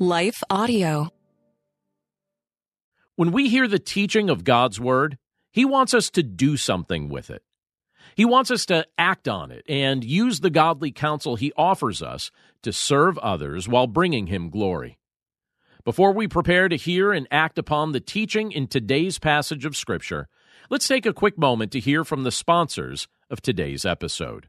Life Audio. When we hear the teaching of God's Word, He wants us to do something with it. He wants us to act on it and use the godly counsel He offers us to serve others while bringing Him glory. Before we prepare to hear and act upon the teaching in today's passage of Scripture, let's take a quick moment to hear from the sponsors of today's episode.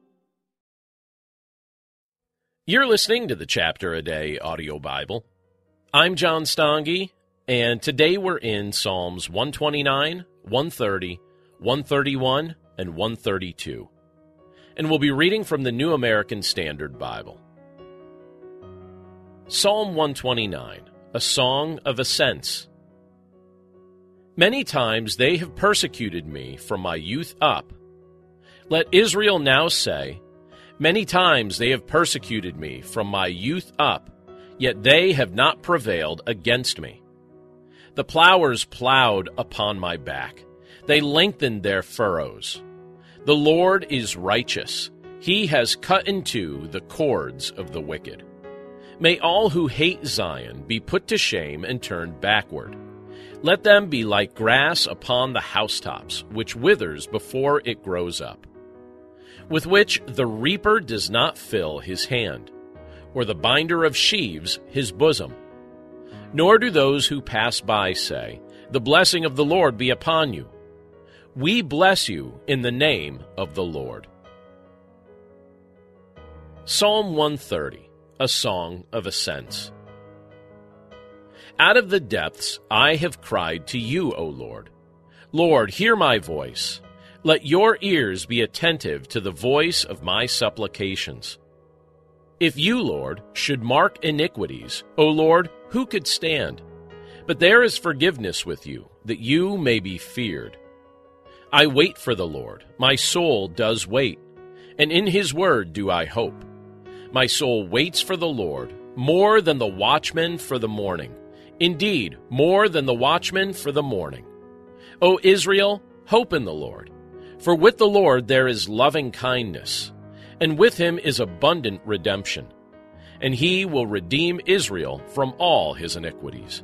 You're listening to the Chapter a Day audio Bible. I'm John Stange, and today we're in Psalms 129, 130, 131, and 132. And we'll be reading from the New American Standard Bible. Psalm 129, a song of ascents. Many times they have persecuted me from my youth up. Let Israel now say, Many times they have persecuted me from my youth up, yet they have not prevailed against me. The plowers plowed upon my back, they lengthened their furrows. The Lord is righteous, he has cut in two the cords of the wicked. May all who hate Zion be put to shame and turned backward. Let them be like grass upon the housetops, which withers before it grows up with which the reaper does not fill his hand, or the binder of sheaves his bosom. Nor do those who pass by say, The blessing of the Lord be upon you. We bless you in the name of the Lord. Psalm 130, a song of ascents. Out of the depths I have cried to you, O Lord. Lord, hear my voice. Let your ears be attentive to the voice of my supplications. If you, Lord, should mark iniquities, O Lord, who could stand? But there is forgiveness with you, that you may be feared. I wait for the Lord, my soul does wait, and in his word do I hope. My soul waits for the Lord, more than the watchman for the morning. Indeed, more than the watchman for the morning. O Israel, hope in the Lord. For with the Lord there is loving kindness, and with him is abundant redemption, and he will redeem Israel from all his iniquities.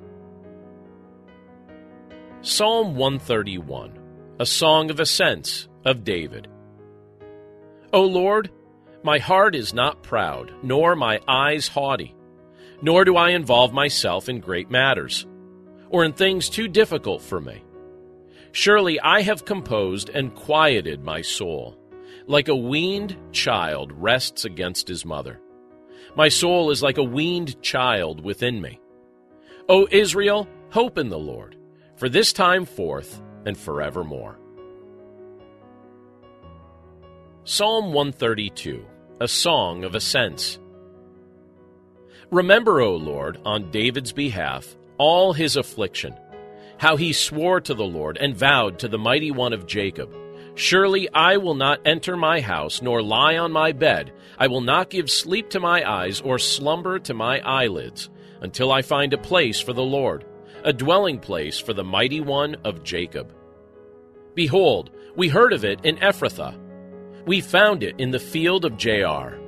Psalm 131, a song of ascents of David. O Lord, my heart is not proud, nor my eyes haughty, nor do I involve myself in great matters, or in things too difficult for me. Surely I have composed and quieted my soul, like a weaned child rests against his mother. My soul is like a weaned child within me. O Israel, hope in the Lord, for this time forth and forevermore. Psalm 132, a song of ascents. Remember, O Lord, on David's behalf, all his affliction how he swore to the Lord and vowed to the mighty one of Jacob Surely I will not enter my house, nor lie on my bed. I will not give sleep to my eyes, or slumber to my eyelids, until I find a place for the Lord, a dwelling place for the mighty one of Jacob. Behold, we heard of it in Ephrathah. We found it in the field of Jaar.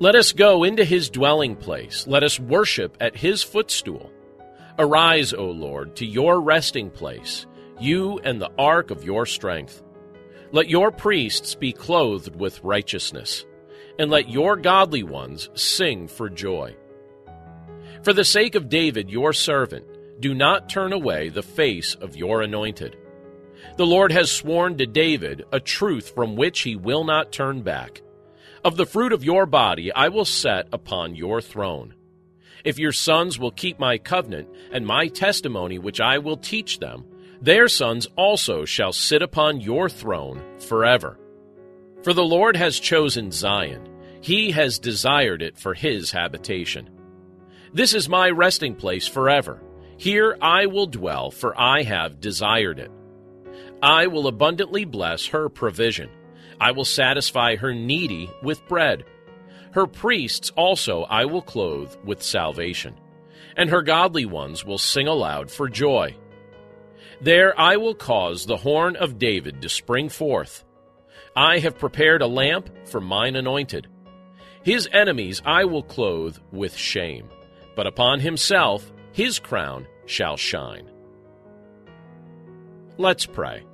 Let us go into his dwelling place. Let us worship at his footstool. Arise, O Lord, to your resting place, you and the ark of your strength. Let your priests be clothed with righteousness, and let your godly ones sing for joy. For the sake of David, your servant, do not turn away the face of your anointed. The Lord has sworn to David a truth from which he will not turn back. Of the fruit of your body I will set upon your throne. If your sons will keep my covenant and my testimony which I will teach them, their sons also shall sit upon your throne forever. For the Lord has chosen Zion, he has desired it for his habitation. This is my resting place forever. Here I will dwell, for I have desired it. I will abundantly bless her provision. I will satisfy her needy with bread. Her priests also I will clothe with salvation, and her godly ones will sing aloud for joy. There I will cause the horn of David to spring forth. I have prepared a lamp for mine anointed. His enemies I will clothe with shame, but upon himself his crown shall shine. Let's pray.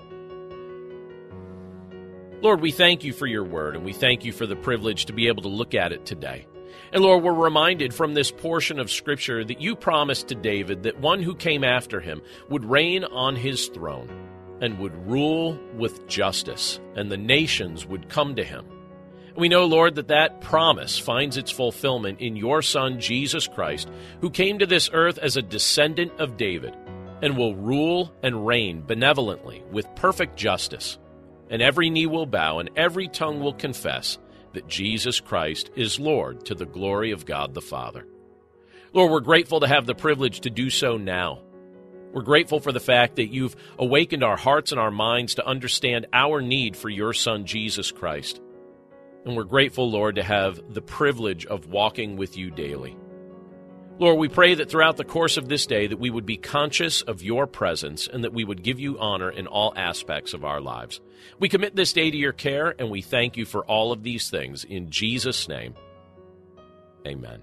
Lord, we thank you for your word, and we thank you for the privilege to be able to look at it today. And Lord, we're reminded from this portion of Scripture that you promised to David that one who came after him would reign on his throne and would rule with justice, and the nations would come to him. We know, Lord, that that promise finds its fulfillment in your Son, Jesus Christ, who came to this earth as a descendant of David and will rule and reign benevolently with perfect justice. And every knee will bow and every tongue will confess that Jesus Christ is Lord to the glory of God the Father. Lord, we're grateful to have the privilege to do so now. We're grateful for the fact that you've awakened our hearts and our minds to understand our need for your Son, Jesus Christ. And we're grateful, Lord, to have the privilege of walking with you daily. Lord, we pray that throughout the course of this day that we would be conscious of your presence and that we would give you honor in all aspects of our lives. We commit this day to your care and we thank you for all of these things in Jesus name. Amen.